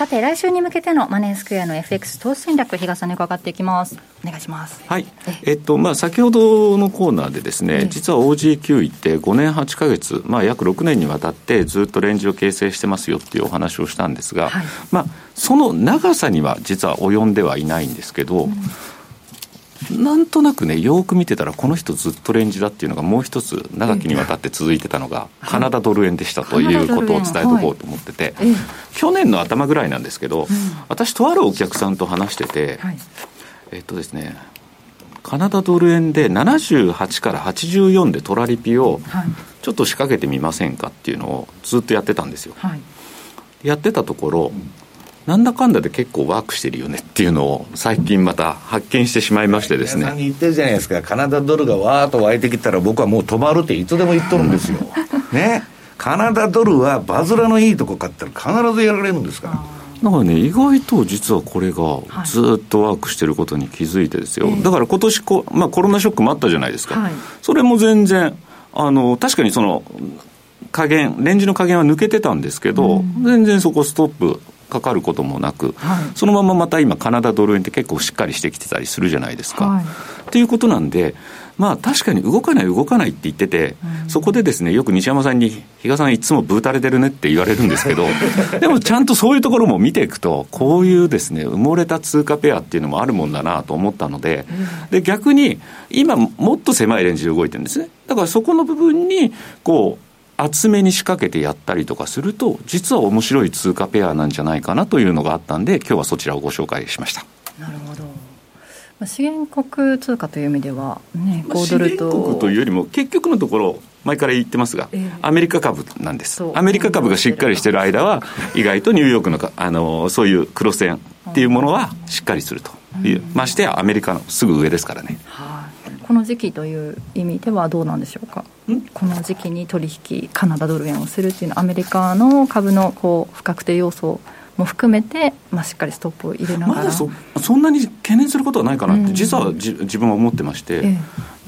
Speaker 4: さて来週に向けてのマネースクエアの FX 投資戦略比嘉さんに伺っていきます。お願いします。
Speaker 3: はい。えっとまあ先ほどのコーナーでですね実は OG9 って5年8か月まあ約6年にわたってずっとレンジを形成してますよっていうお話をしたんですが、はい、まあその長さには実は及んではいないんですけど、うんなんとなくね、よく見てたら、この人ずっとレンジだっていうのが、もう一つ、長きにわたって続いてたのが、カナダドル円でしたということを伝えとこうと思ってて、去年の頭ぐらいなんですけど、私、とあるお客さんと話してて、えっとですね、カナダドル円で78から84でトラリピをちょっと仕掛けてみませんかっていうのをずっとやってたんですよ。やってたところ、なんだかんだで結構ワークしてるよねっていうのを最近また発見してしまいましてですね。
Speaker 2: 皆さんに言ってるじゃないですか、カナダドルがわーっと湧いてきたら僕はもう止まるっていつでも言っとるんですよ。ね。カナダドルはバズラのいいとこ買ったら必ずやられるんですから。
Speaker 3: だからね、意外と実はこれがずっとワークしてることに気づいてですよ、はい、だから今年こ、まあ、コロナショックもあったじゃないですか、はい、それも全然、あの確かにその加減、レンジの加減は抜けてたんですけど、うん、全然そこストップかかることもなく、はい、そのまままた今、カナダドル円って結構しっかりしてきてたりするじゃないですか。はい、っていうことなんで、まあ確かに動かない、動かないって言ってて、うん、そこでですね、よく西山さんに、比嘉さんいつもブータれてるねって言われるんですけど、でもちゃんとそういうところも見ていくと、こういうですね、埋もれた通貨ペアっていうのもあるもんだなと思ったので、で逆に今もっと狭いレンジで動いてるんですね。だからそこの部分に、こう、厚めに仕掛けてやったりとかすると、実は面白い通貨ペアなんじゃないかなというのがあったんで、今日はそちらをご紹介しました。
Speaker 4: なるほど。資源国通貨という意味では、ね、
Speaker 3: 5ドルと。資源国というよりも、結局のところ、前から言ってますが、えー、アメリカ株なんです、アメリカ株がしっかりしてる間は、意外とニューヨークのあのそういう黒線っていうものはしっかりするという、ましてやアメリカのすぐ上ですからね。
Speaker 4: はこの時期という意味ではどうなんでしょうか、この時期に取引、カナダドル円をするっていうのは、アメリカの株のこう不確定要素も含めて、まあ、しっかりストップを入れながら、まだ
Speaker 3: そそんなに懸念することはないかなって、実はじ自分は思ってまして。ええ。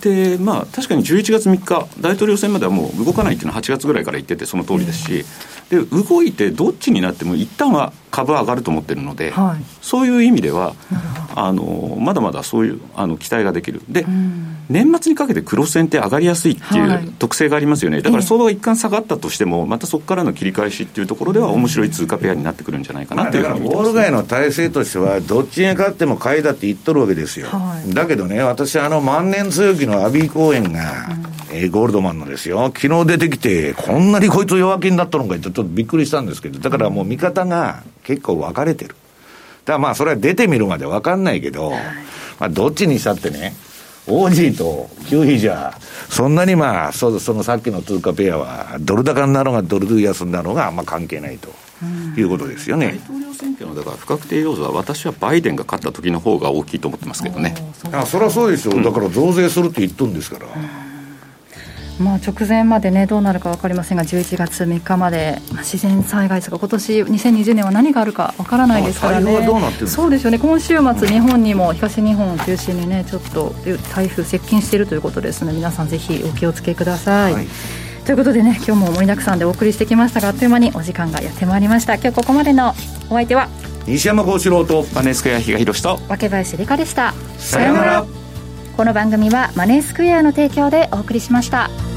Speaker 3: でまあ、確かに11月3日、大統領選まではもう動かないっていうのは8月ぐらいから言ってて、その通りですし、で動いてどっちになっても、一旦は株は上がると思ってるので、はい、そういう意味では、あのまだまだそういうあの期待ができる。で、年末にかけて黒線って上がりやすいっていう特性がありますよね、だから相場が一貫下がったとしても、またそこからの切り返しっていうところでは、面白い通貨ペアになってくるんじゃないかなというふうに
Speaker 2: ウォール街の体制としては、どっちに勝っても買いだって言っとるわけですよ、はい、だけどね、私、あの万年強気のアビー公園が、うん、えー、ゴールドマンのですよ、昨日出てきて、こんなにこいつ弱気になったのかちょっとびっくりしたんですけど、だからもう見方が結構分かれてる。だからまあ、それは出てみるまで分かんないけど、まあ、どっちにしたってね、オージーと9比じゃ、そんなにまあ、そそのさっきの通貨ペアは、ドル高になろうが、ドル安になろうが、あんま関係ないということですよね。
Speaker 3: 大統領選挙のだから不確定要素は、私はバイデンが勝った時の方が大きいと思ってますけどね。
Speaker 2: あそりゃそうですよ、だから増税するって言っとるんですから。
Speaker 4: まあ、直前まで、ね、どうなるか分かりませんが、11月3日まで、自然災害とか、今年2020年は何があるか分からないですからね、そうですよね、今週末、日本にも東日本を中心にね、ちょっと台風接近しているということですので、皆さん、ぜひお気をつけください。はい。ということでね今日も盛りだくさんでお送りしてきましたがあっという間にお時間がやってまいりました。今日ここまでのお相手は
Speaker 2: 西山幸四郎と
Speaker 3: マネースクエア比嘉宏と
Speaker 4: 若林理香でした。
Speaker 2: さようなら。
Speaker 4: この番組はマネースクエアの提供でお送りしました。